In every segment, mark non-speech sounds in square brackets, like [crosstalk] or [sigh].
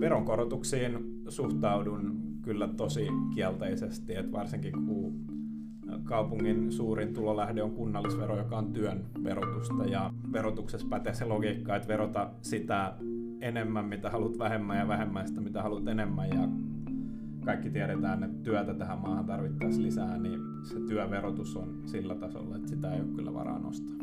Veronkorotuksiin suhtaudun kyllä tosi kielteisesti, että varsinkin kun kaupungin suurin tulolähde on kunnallisvero, joka on työn verotusta. Ja verotuksessa pätee se logiikka, että verota sitä enemmän, mitä haluat vähemmän ja vähemmän sitä, mitä haluat enemmän. Ja kaikki tiedetään, että työtä tähän maahan tarvittaisiin lisää, niin se työverotus on sillä tasolla, että sitä ei ole kyllä varaa nostaa.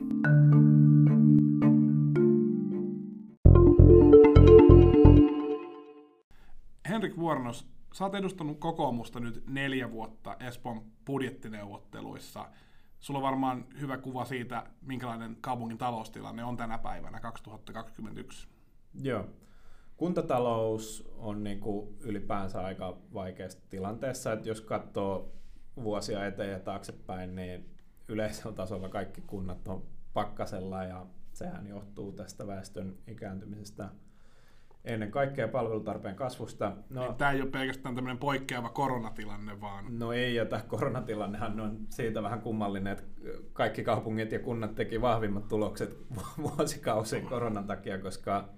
Henrik Vuornos, sä oot edustanut kokoomusta nyt neljä vuotta Espoon budjettineuvotteluissa. Sulla on varmaan hyvä kuva siitä, minkälainen kaupungin taloustilanne on tänä päivänä 2021. Joo. Kuntatalous on niin kuin ylipäänsä aika vaikeassa tilanteessa, että jos katsoo vuosia eteen ja taaksepäin, niin yleisellä tasolla kaikki kunnat on pakkasella ja sehän johtuu tästä väestön ikääntymisestä ennen kaikkea palvelutarpeen kasvusta. No, tämä ei ole pelkästään tämmöinen poikkeava koronatilanne, vaan... No ei, ja tämä koronatilannehan on siitä vähän kummallinen, että kaikki kaupungit ja kunnat teki vahvimmat tulokset vuosikausiin koronan takia, koska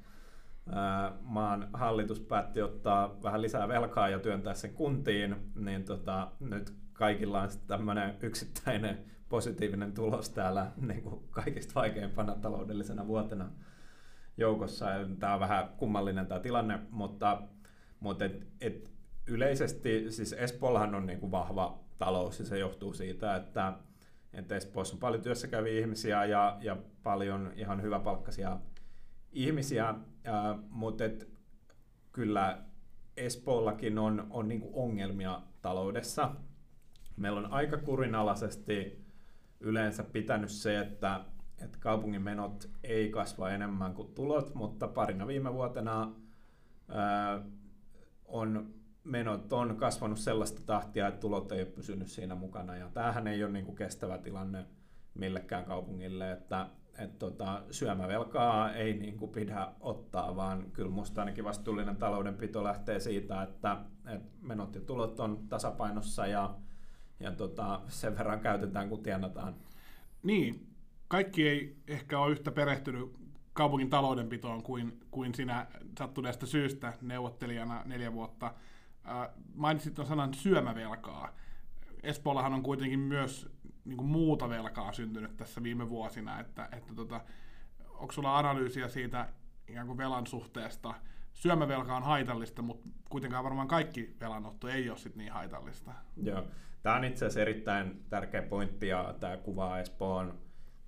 maan hallitus päätti ottaa vähän lisää velkaa ja työntää sen kuntiin, niin tota, nyt kaikilla on tämmöinen yksittäinen positiivinen tulos täällä niin kuin kaikista vaikeimpana taloudellisena vuotena joukossa. Tämä on vähän kummallinen tämä tilanne, mutta, mutta et, et yleisesti siis Espoollahan on niin kuin vahva talous ja se johtuu siitä, että, että Espoossa on paljon työssäkäviä ihmisiä ja, ja paljon ihan hyväpalkkaisia ihmisiä, ää, mutta et, kyllä Espoollakin on, on niin kuin ongelmia taloudessa. Meillä on aika kurinalaisesti yleensä pitänyt se, että, että kaupungin menot ei kasva enemmän kuin tulot, mutta parina viime vuotena ää, on menot on kasvanut sellaista tahtia, että tulot ei ole pysynyt siinä mukana. Ja tämähän ei ole niin kuin kestävä tilanne millekään kaupungille, että et tota, syömävelkaa ei niin kuin pidä ottaa, vaan kyllä minusta ainakin vastuullinen taloudenpito lähtee siitä, että, että menot ja tulot on tasapainossa ja, ja tota, sen verran käytetään, kun tienataan. Niin, kaikki ei ehkä ole yhtä perehtynyt kaupungin taloudenpitoon kuin, kuin sinä sattuneesta syystä neuvottelijana neljä vuotta. Äh, mainitsit tuon sanan syömävelkaa. Espoollahan on kuitenkin myös niin kuin muuta velkaa syntynyt tässä viime vuosina, että, että tota, onko sulla analyysiä siitä ikään kuin velan suhteesta? Syömävelka on haitallista, mutta kuitenkaan varmaan kaikki velanotto ei ole sit niin haitallista. Joo. Tämä on itse asiassa erittäin tärkeä pointti ja tämä kuvaa Espoon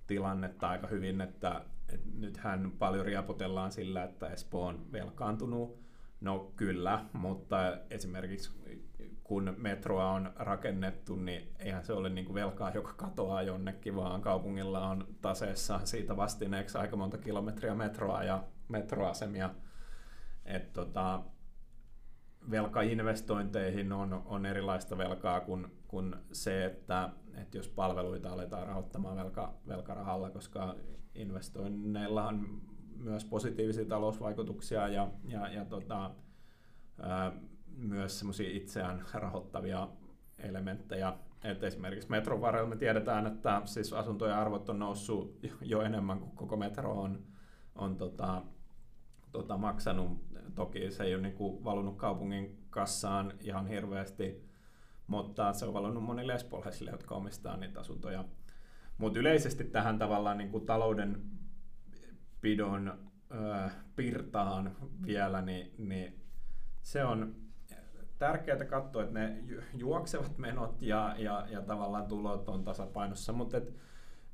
tilannetta aika hyvin, että, nythän paljon riapotellaan sillä, että Espoo on velkaantunut. No kyllä, mutta esimerkiksi kun metroa on rakennettu, niin eihän se ole niin kuin velkaa, joka katoaa jonnekin, vaan kaupungilla on taseessaan siitä vastineeksi aika monta kilometriä metroa ja metroasemia. Et tota, velkainvestointeihin on, on erilaista velkaa kuin, kuin se, että, että jos palveluita aletaan rahoittamaan velka, velkarahalla, koska investoinneilla on myös positiivisia talousvaikutuksia ja, ja, ja tota, ää, myös semmoisia itseään rahoittavia elementtejä. Et esimerkiksi metron varrella me tiedetään, että siis asuntojen arvot on noussut jo enemmän kuin koko metro on, on tota, tota maksanut. Toki se ei ole niinku valunut kaupungin kassaan ihan hirveästi, mutta se on valunut monille espoolaisille, jotka omistaa niitä asuntoja. Mutta yleisesti tähän tavallaan niinku talouden pidon ö, pirtaan vielä, niin, niin se on tärkeää katsoa, että ne juoksevat menot ja, ja, ja tavallaan tulot on tasapainossa, mutta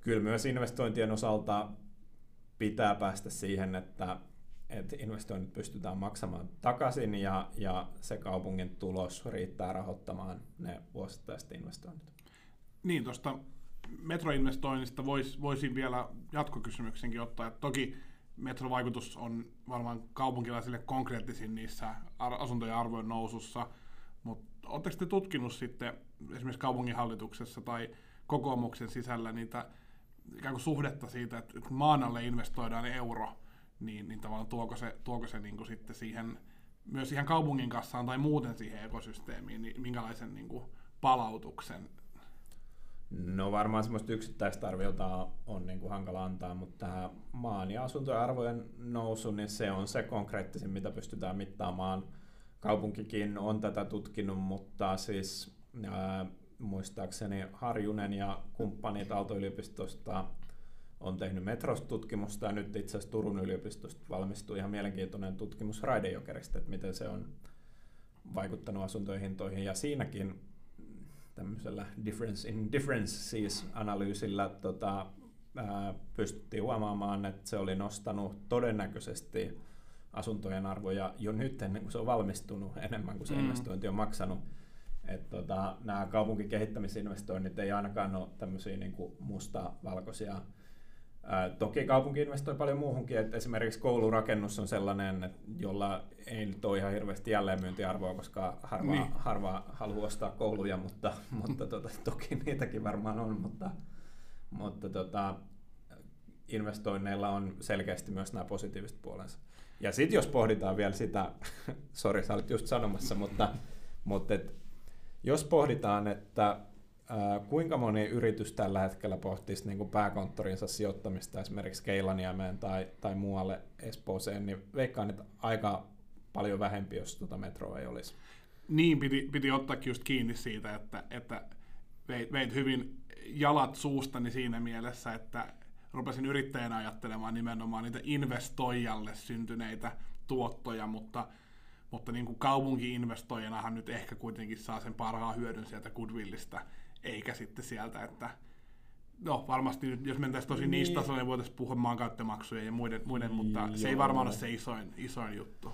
kyllä myös investointien osalta pitää päästä siihen, että, että investoinnit pystytään maksamaan takaisin ja, ja se kaupungin tulos riittää rahoittamaan ne vuosittaiset investoinnit. Niin, tuosta metroinvestoinnista vois, voisin vielä jatkokysymyksenkin ottaa. Että toki metrovaikutus on varmaan kaupunkilaisille konkreettisin niissä asuntojen arvojen nousussa, mutta oletteko te tutkinut sitten esimerkiksi kaupunginhallituksessa tai kokoomuksen sisällä niitä ikään kuin suhdetta siitä, että maan alle investoidaan euro, niin, niin tavallaan tuoko se, tuoko se niin kuin sitten siihen myös ihan kaupungin kassaan tai muuten siihen ekosysteemiin, niin minkälaisen niin kuin palautuksen No varmaan semmoista yksittäistä arviota on niin kuin hankala antaa, mutta tämä maan ja asuntojen arvojen nousu, niin se on se konkreettisin, mitä pystytään mittaamaan. Kaupunkikin on tätä tutkinut, mutta siis ää, muistaakseni Harjunen ja kumppanit Aalto-yliopistosta on tehnyt metrostutkimusta ja nyt itse asiassa Turun yliopistosta valmistui ihan mielenkiintoinen tutkimus Raidejokerista, että miten se on vaikuttanut asuntojen hintoihin ja siinäkin tämmöisellä difference in differences-analyysillä tota, ää, pystyttiin huomaamaan, että se oli nostanut todennäköisesti asuntojen arvoja jo nyt ennen kuin se on valmistunut enemmän kuin se mm. investointi on maksanut. Et tota, nämä kaupunkikehittämisinvestoinnit ei ainakaan ole tämmöisiä niin musta-valkoisia toki kaupunki investoi paljon muuhunkin, että esimerkiksi koulurakennus on sellainen, että jolla ei nyt ole ihan hirveästi jälleenmyyntiarvoa, koska harva, niin. harva haluaa ostaa kouluja, mutta, [laughs] mutta tota, toki niitäkin varmaan on, mutta, mutta tota, investoinneilla on selkeästi myös nämä positiiviset puolensa. Ja sitten jos pohditaan vielä sitä, [laughs] sori sä olit just sanomassa, mutta, mutta et, jos pohditaan, että kuinka moni yritys tällä hetkellä pohtisi niin kuin pääkonttorinsa sijoittamista esimerkiksi Keilaniemeen tai, tai muualle Espooseen, niin veikkaan, että aika paljon vähempi, jos tuota metroa ei olisi. Niin, piti, piti ottaa just kiinni siitä, että, että veit, veit hyvin jalat suustani siinä mielessä, että rupesin yrittäjänä ajattelemaan nimenomaan niitä investoijalle syntyneitä tuottoja, mutta, mutta niin kuin kaupunki-investoijanahan nyt ehkä kuitenkin saa sen parhaan hyödyn sieltä goodwillista, eikä sitten sieltä, että no varmasti nyt, jos mentäisiin tosi niin. niistä tasoilla, niin voitaisiin puhua maankäyttömaksuja ja muiden, muiden mutta Joo. se ei varmaan ole se isoin, isoin juttu.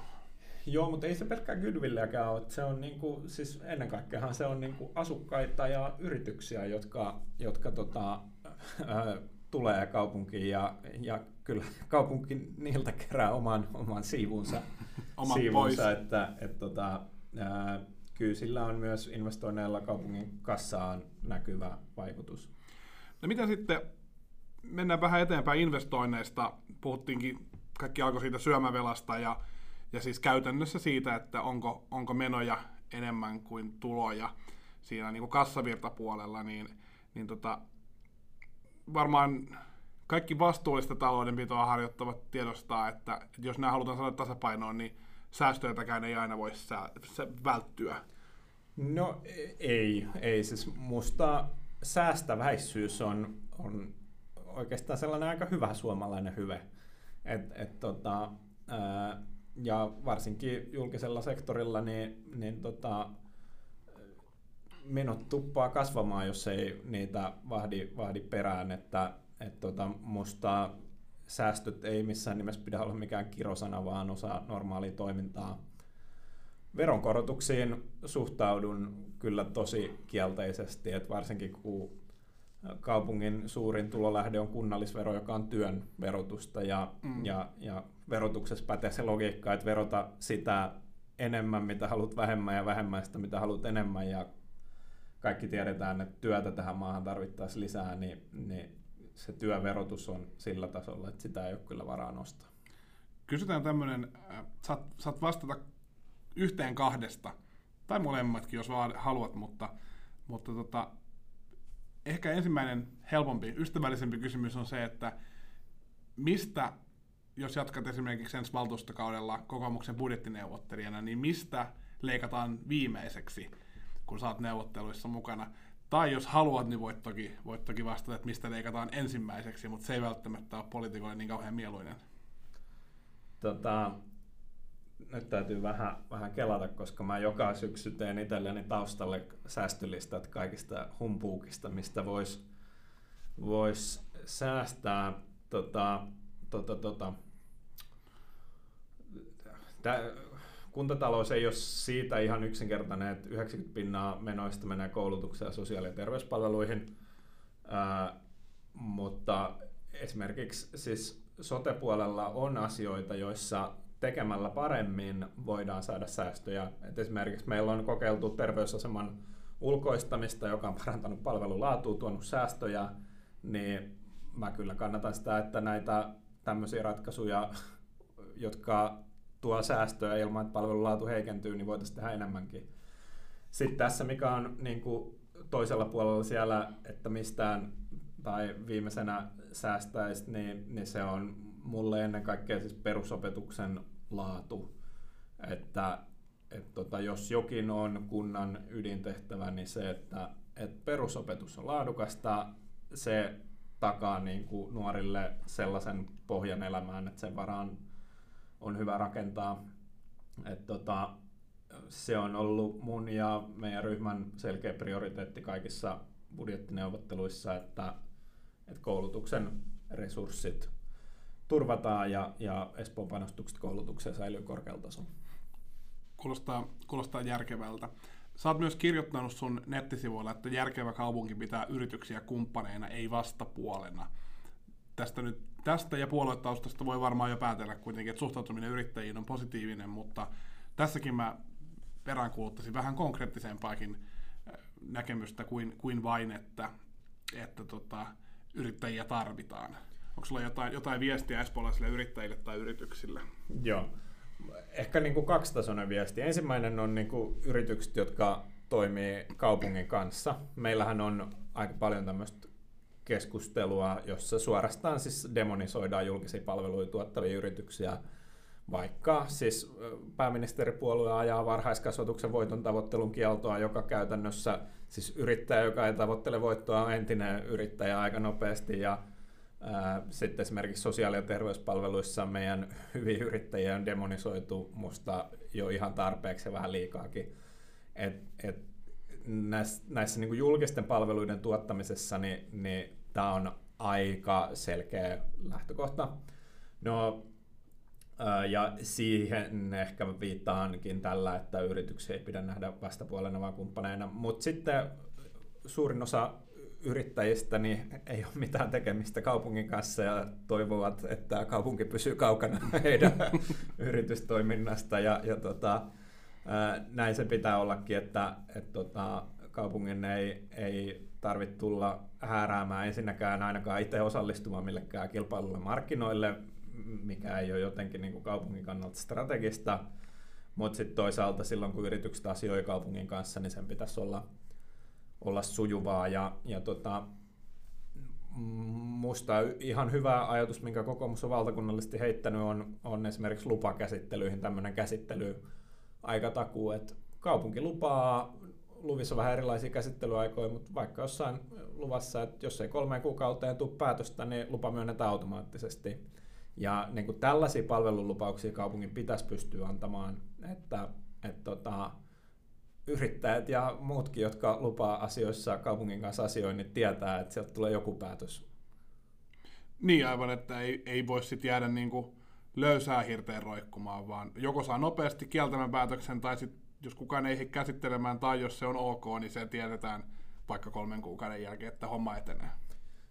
Joo, mutta ei se pelkkää goodwilliäkään ole. Se on niinku, siis ennen kaikkea se on niinku asukkaita ja yrityksiä, jotka, jotka tota, äh, tulee kaupunkiin ja, ja kyllä kaupunki niiltä kerää oman, oman siivunsa, oman siivunsa pois. että et, tota, äh, kyllä sillä on myös investoinneilla kaupungin kassaan näkyvä vaikutus. No mitä sitten, mennään vähän eteenpäin investoinneista, puhuttiinkin, kaikki alkoi siitä syömävelasta ja, ja siis käytännössä siitä, että onko, onko menoja enemmän kuin tuloja siinä niin kuin kassavirtapuolella, niin, niin tota, varmaan kaikki vastuullista taloudenpitoa harjoittavat tiedostaa, että, jos nämä halutaan saada tasapainoon, niin säästöitäkään ei aina voi sää, välttyä. No ei, ei. Siis musta säästäväisyys on, on oikeastaan sellainen aika hyvä suomalainen hyve. Et, et tota, ää, ja varsinkin julkisella sektorilla niin, niin tota, menot tuppaa kasvamaan, jos ei niitä vahdi, vahdi perään. Että, et tota, musta säästöt ei missään nimessä pidä olla mikään kirosana, vaan osa normaalia toimintaa. Veronkorotuksiin suhtaudun kyllä tosi kielteisesti, että varsinkin kun kaupungin suurin tulolähde on kunnallisvero, joka on työn verotusta, ja, mm. ja, ja verotuksessa pätee se logiikka, että verota sitä enemmän, mitä haluat vähemmän, ja vähemmän sitä, mitä haluat enemmän, ja kaikki tiedetään, että työtä tähän maahan tarvittaisiin lisää, niin, niin se työverotus on sillä tasolla, että sitä ei ole kyllä varaa nostaa. Kysytään tämmöinen, äh, saat, saat vastata yhteen kahdesta, tai molemmatkin, jos vaan haluat, mutta, mutta tota, ehkä ensimmäinen helpompi, ystävällisempi kysymys on se, että mistä, jos jatkat esimerkiksi ensi valtuustokaudella kokoomuksen budjettineuvottelijana, niin mistä leikataan viimeiseksi, kun saat neuvotteluissa mukana? Tai jos haluat, niin voit toki, voit toki vastata, että mistä leikataan ensimmäiseksi, mutta se ei välttämättä ole poliitikolle niin kauhean mieluinen. Tota, nyt täytyy vähän, vähän kelata, koska mä joka syksy teen itselleni taustalle säästölistat kaikista humpuukista, mistä voisi vois säästää. Tota, tota, tota. Tää, kuntatalous ei ole siitä ihan yksinkertainen, että 90 pinnaa menoista menee koulutukseen ja sosiaali- ja terveyspalveluihin, ää, mutta esimerkiksi siis sote-puolella on asioita, joissa tekemällä paremmin voidaan saada säästöjä. Et esimerkiksi meillä on kokeiltu terveysaseman ulkoistamista, joka on parantanut palvelun laatua, tuonut säästöjä, niin mä kyllä kannatan sitä, että näitä tämmöisiä ratkaisuja, jotka tuo säästöä ilman, että palvelun laatu heikentyy, niin voitaisiin tehdä enemmänkin. Sitten tässä, mikä on niin kuin, toisella puolella siellä, että mistään tai viimeisenä säästäisi, niin, niin se on mulle ennen kaikkea siis perusopetuksen laatu. Että et tota, jos jokin on kunnan ydintehtävä, niin se, että et perusopetus on laadukasta, se takaa niin kuin nuorille sellaisen pohjan elämään, että sen varaan on hyvä rakentaa. Et tota, se on ollut mun ja meidän ryhmän selkeä prioriteetti kaikissa budjettineuvotteluissa, että, että koulutuksen resurssit turvataan ja, ja Espoon panostukset koulutukseen säilyy korkealla tasolla. Kuulostaa, kuulostaa järkevältä. Sä oot myös kirjoittanut sun nettisivuilla, että järkevä kaupunki pitää yrityksiä kumppaneina, ei vastapuolena. Tästä, nyt, tästä ja puoluetaustasta voi varmaan jo päätellä kuitenkin, että suhtautuminen yrittäjiin on positiivinen, mutta tässäkin mä peräänkuuluttaisin vähän konkreettisempaakin äh, näkemystä kuin, kuin vain, että, että tota, yrittäjiä tarvitaan. Onko sulla jotain, jotain viestiä espoolaisille yrittäjille tai yrityksille? Joo. Ehkä niin kuin kaksitasoinen viesti. Ensimmäinen on niin kuin yritykset, jotka toimii kaupungin kanssa. Meillähän on aika paljon tämmöistä keskustelua, jossa suorastaan siis demonisoidaan julkisia palveluja tuottavia yrityksiä, vaikka siis pääministeripuolue ajaa varhaiskasvatuksen voiton tavoittelun kieltoa, joka käytännössä siis yrittäjä, joka ei tavoittele voittoa, on entinen yrittäjä aika nopeasti ja sitten esimerkiksi sosiaali- ja terveyspalveluissa meidän hyviä yrittäjiä on demonisoitu musta jo ihan tarpeeksi ja vähän liikaakin. Et, et näissä, näissä niin julkisten palveluiden tuottamisessa niin, niin tämä on aika selkeä lähtökohta. No, ja siihen ehkä viittaankin tällä, että yrityksiä ei pidä nähdä vastapuolena vaan kumppaneina. Mutta sitten suurin osa yrittäjistä niin ei ole mitään tekemistä kaupungin kanssa ja toivovat, että kaupunki pysyy kaukana [laughs] heidän [laughs] yritystoiminnasta. Ja, ja tota, näin se pitää ollakin, että, että tota, kaupungin ei, ei tarvitse tulla hääräämään ensinnäkään ainakaan itse osallistumaan millekään kilpailulle markkinoille, mikä ei ole jotenkin niin kuin kaupungin kannalta strategista, mutta sitten toisaalta silloin kun yritykset asioi kaupungin kanssa, niin sen pitäisi olla olla sujuvaa. Ja, ja tota, musta ihan hyvä ajatus, minkä kokoomus on valtakunnallisesti heittänyt, on, on esimerkiksi lupakäsittelyihin tämmöinen käsittely aikatakuu, että kaupunki lupaa, luvissa on vähän erilaisia käsittelyaikoja, mutta vaikka jossain luvassa, että jos ei kolmeen kuukauteen tule päätöstä, niin lupa myönnetään automaattisesti. Ja niin kuin tällaisia palvelulupauksia kaupungin pitäisi pystyä antamaan, että, että tota, yrittäjät ja muutkin, jotka lupaa asioissa kaupungin kanssa asioinnit, niin tietää, että sieltä tulee joku päätös. Niin aivan, että ei, ei voi sitten jäädä niin kuin löysää hirteen roikkumaan, vaan joko saa nopeasti kieltämän päätöksen, tai sitten jos kukaan ei käsittelemään, tai jos se on ok, niin se tiedetään vaikka kolmen kuukauden jälkeen, että homma etenee.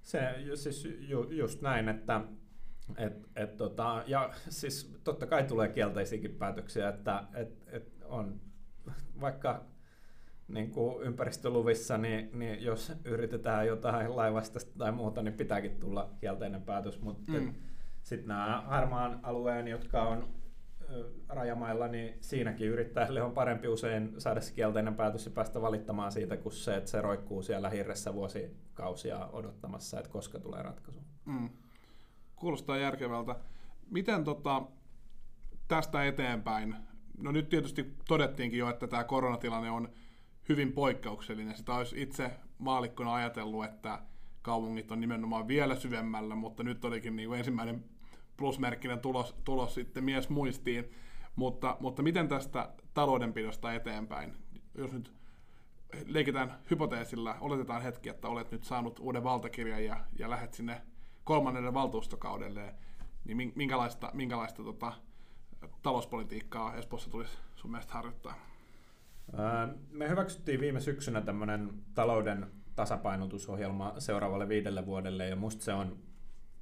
Se siis ju, just näin, että et, et tota, ja siis totta kai tulee kielteisiäkin päätöksiä, että et, et on vaikka niin kuin ympäristöluvissa, niin, niin jos yritetään jotain laivasta tai muuta, niin pitääkin tulla kielteinen päätös. Mutta mm. Sitten nämä harmaan alueen, jotka on rajamailla, niin siinäkin yrittäjälle on parempi usein saada se kielteinen päätös ja päästä valittamaan siitä, kuin se, että se roikkuu siellä hirressä vuosikausia odottamassa, että koska tulee ratkaisu. Mm. Kuulostaa järkevältä. Miten tota, tästä eteenpäin no nyt tietysti todettiinkin jo, että tämä koronatilanne on hyvin poikkeuksellinen. Sitä olisi itse maalikkona ajatellut, että kaupungit on nimenomaan vielä syvemmällä, mutta nyt olikin niin kuin ensimmäinen plusmerkkinen tulos, tulos sitten mies muistiin. Mutta, mutta miten tästä taloudenpidosta eteenpäin? Jos nyt leikitään hypoteesilla, oletetaan hetki, että olet nyt saanut uuden valtakirjan ja, ja lähdet sinne kolmannelle valtuustokaudelle, niin minkälaista, minkälaista tota, talouspolitiikkaa Espoossa tulisi sun mielestä harjoittaa? Me hyväksyttiin viime syksynä tämmöinen talouden tasapainotusohjelma seuraavalle viidelle vuodelle ja musta se on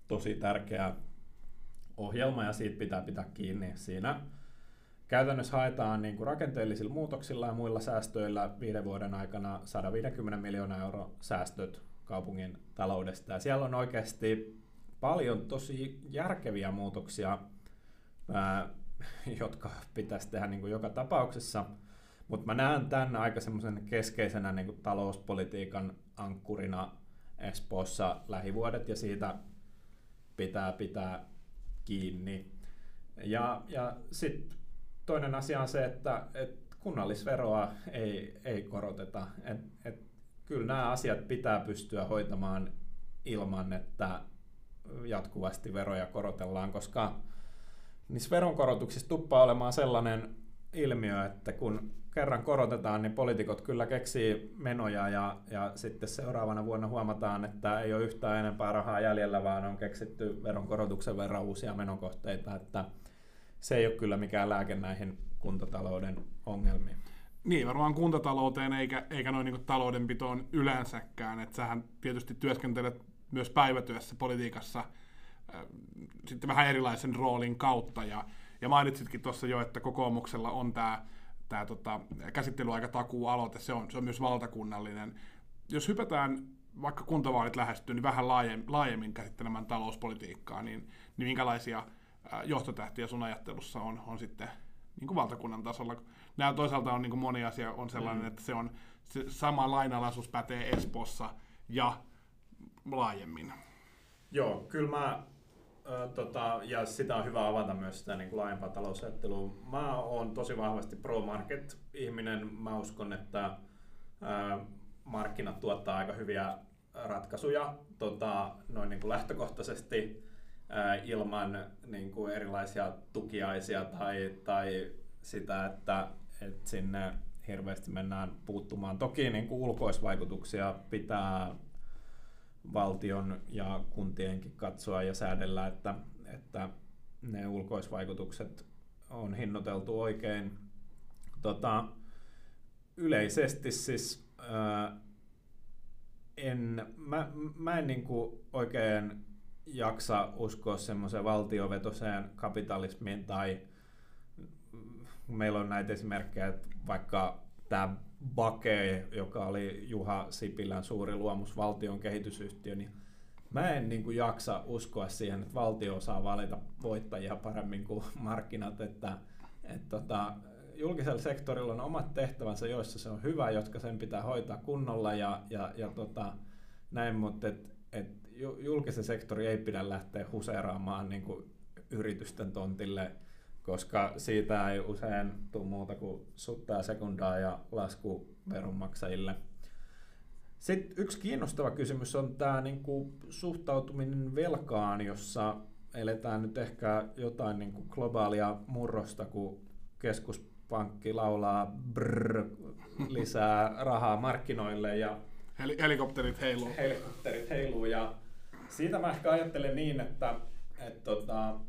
tosi tärkeä ohjelma ja siitä pitää pitää kiinni. Siinä käytännössä haetaan niin kuin rakenteellisilla muutoksilla ja muilla säästöillä viiden vuoden aikana 150 miljoonaa euro säästöt kaupungin taloudesta. Ja siellä on oikeasti paljon tosi järkeviä muutoksia [laughs] jotka pitäisi tehdä niin kuin joka tapauksessa. Mutta mä näen tämän aika semmoisen keskeisenä niin talouspolitiikan ankkurina Espoossa lähivuodet ja siitä pitää pitää kiinni. Ja, ja sitten toinen asia on se, että, että kunnallisveroa ei, ei koroteta. Et, et, kyllä nämä asiat pitää pystyä hoitamaan ilman, että jatkuvasti veroja korotellaan, koska niissä veronkorotuksissa tuppaa olemaan sellainen ilmiö, että kun kerran korotetaan, niin poliitikot kyllä keksii menoja ja, ja sitten seuraavana vuonna huomataan, että ei ole yhtään enempää rahaa jäljellä, vaan on keksitty veronkorotuksen verran uusia menokohteita, että se ei ole kyllä mikään lääke näihin kuntatalouden ongelmiin. Niin, varmaan kuntatalouteen eikä, eikä noin niin taloudenpitoon yleensäkään. Että sähän tietysti työskentelet myös päivätyössä politiikassa äh, sitten vähän erilaisen roolin kautta. Ja, ja mainitsitkin tuossa jo, että kokoomuksella on tämä tää, tota, käsittelyaikatakuu-aloite, se on, se on myös valtakunnallinen. Jos hypätään vaikka kuntavaalit lähestyy, niin vähän laajemmin, laajemmin käsittelemään talouspolitiikkaa, niin, niin minkälaisia äh, johtotähtiä sun ajattelussa on, on sitten niin kuin valtakunnan tasolla. Nämä toisaalta on niin kuin moni asia on sellainen, mm. että se on se sama lainalaisuus pätee Espoossa ja laajemmin. Joo, kyllä mä, tota, ja sitä on hyvä avata myös sitä niin kuin laajempaa talousajattelua. Mä oon tosi vahvasti pro-market-ihminen. Mä uskon, että äh, markkinat tuottaa aika hyviä ratkaisuja tota, noin niin kuin lähtökohtaisesti ilman niin kuin erilaisia tukiaisia tai, tai sitä, että, että sinne hirveästi mennään puuttumaan. Toki niin kuin ulkoisvaikutuksia pitää valtion ja kuntienkin katsoa ja säädellä, että, että ne ulkoisvaikutukset on hinnoiteltu oikein. Tota, yleisesti siis ää, en, mä, mä en niin oikein jaksa uskoa semmoiseen valtiovetoseen kapitalismiin tai meillä on näitä esimerkkejä, että vaikka tämä Bake, joka oli Juha Sipilän suuri luomus valtion kehitysyhtiö, niin mä en niin kuin jaksa uskoa siihen, että valtio osaa valita voittajia paremmin kuin markkinat, että, että tota, julkisella sektorilla on omat tehtävänsä, joissa se on hyvä, jotka sen pitää hoitaa kunnolla ja, ja, ja tota, näin, mutta et, et julkisen sektori ei pidä lähteä huseeraamaan niin kuin yritysten tontille, koska siitä ei usein tule muuta kuin suttaa sekundaa ja lasku veronmaksajille. Sitten yksi kiinnostava kysymys on tämä niin kuin suhtautuminen velkaan, jossa eletään nyt ehkä jotain niin kuin globaalia murrosta, kun keskuspankki laulaa brrr, lisää rahaa markkinoille ja helikopterit heiluu. Helikopterit heiluu ja siitä mä ehkä ajattelen niin, että, että tota,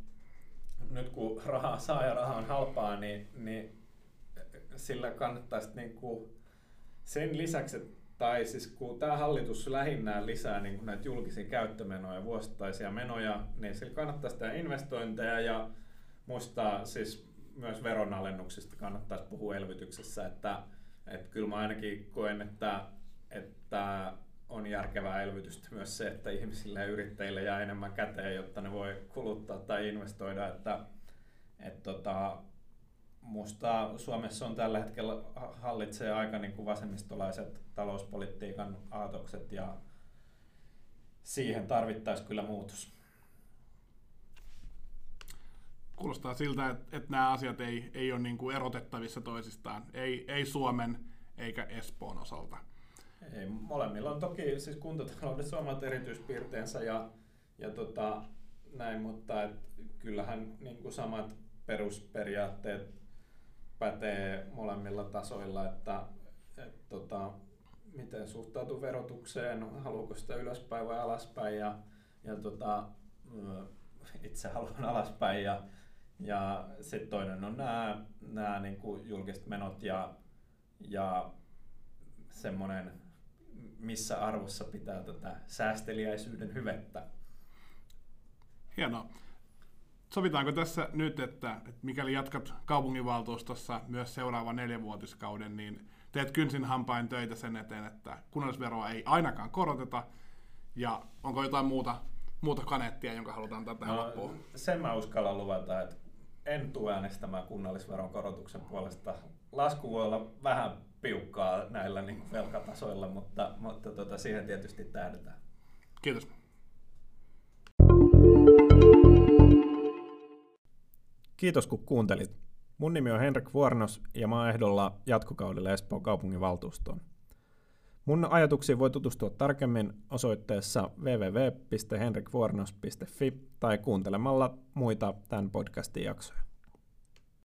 nyt kun rahaa saa ja raha on halpaa, niin, niin sillä kannattaisi niin kuin sen lisäksi, että tai siis kun tämä hallitus lähinnä lisää niin kuin näitä julkisia käyttömenoja, vuosittaisia menoja, niin sillä kannattaisi tehdä investointeja ja muistaa siis myös veronalennuksista kannattaisi puhua elvytyksessä, että, että kyllä mä ainakin koen, että, että järkevää elvytystä myös se, että ihmisille ja yrittäjille jää enemmän käteen, jotta ne voi kuluttaa tai investoida. Että, et tota, musta Suomessa on tällä hetkellä hallitsee aika niin kuin vasemmistolaiset talouspolitiikan aatokset ja siihen tarvittaisiin kyllä muutos. Kuulostaa siltä, että, että nämä asiat ei, ei ole niin kuin erotettavissa toisistaan, ei, ei Suomen eikä Espoon osalta. Ei, molemmilla on toki siis kuntataloudessa omat erityispiirteensä ja, ja tota, näin, mutta et kyllähän niin kuin samat perusperiaatteet pätee molemmilla tasoilla, että et, tota, miten suhtautuu verotukseen, haluuko sitä ylöspäin vai alaspäin ja, ja tota, itse haluan alaspäin ja, ja sitten toinen on nämä, nämä niin kuin julkiset menot ja, ja semmoinen missä arvossa pitää tätä säästeliäisyyden hyvettä. Hienoa. Sovitaanko tässä nyt, että, että mikäli jatkat kaupunginvaltuustossa myös seuraavan neljänvuotiskauden, niin teet kynsin hampain töitä sen eteen, että kunnallisveroa ei ainakaan koroteta, ja onko jotain muuta, muuta kaneettia, jonka halutaan tätä no, loppuun? Sen mä uskallan luvata, että en tule äänestämään kunnallisveron korotuksen puolesta lasku voi olla vähän piukkaa näillä niin kuin velkatasoilla, mutta, mutta tota, siihen tietysti tähdetään. Kiitos. Kiitos kun kuuntelit. Mun nimi on Henrik Vuornos ja mä oon ehdolla jatkokaudelle Espoon kaupungin valtuustoon. Mun ajatuksiin voi tutustua tarkemmin osoitteessa www.henrikvuornos.fi tai kuuntelemalla muita tämän podcastin jaksoja.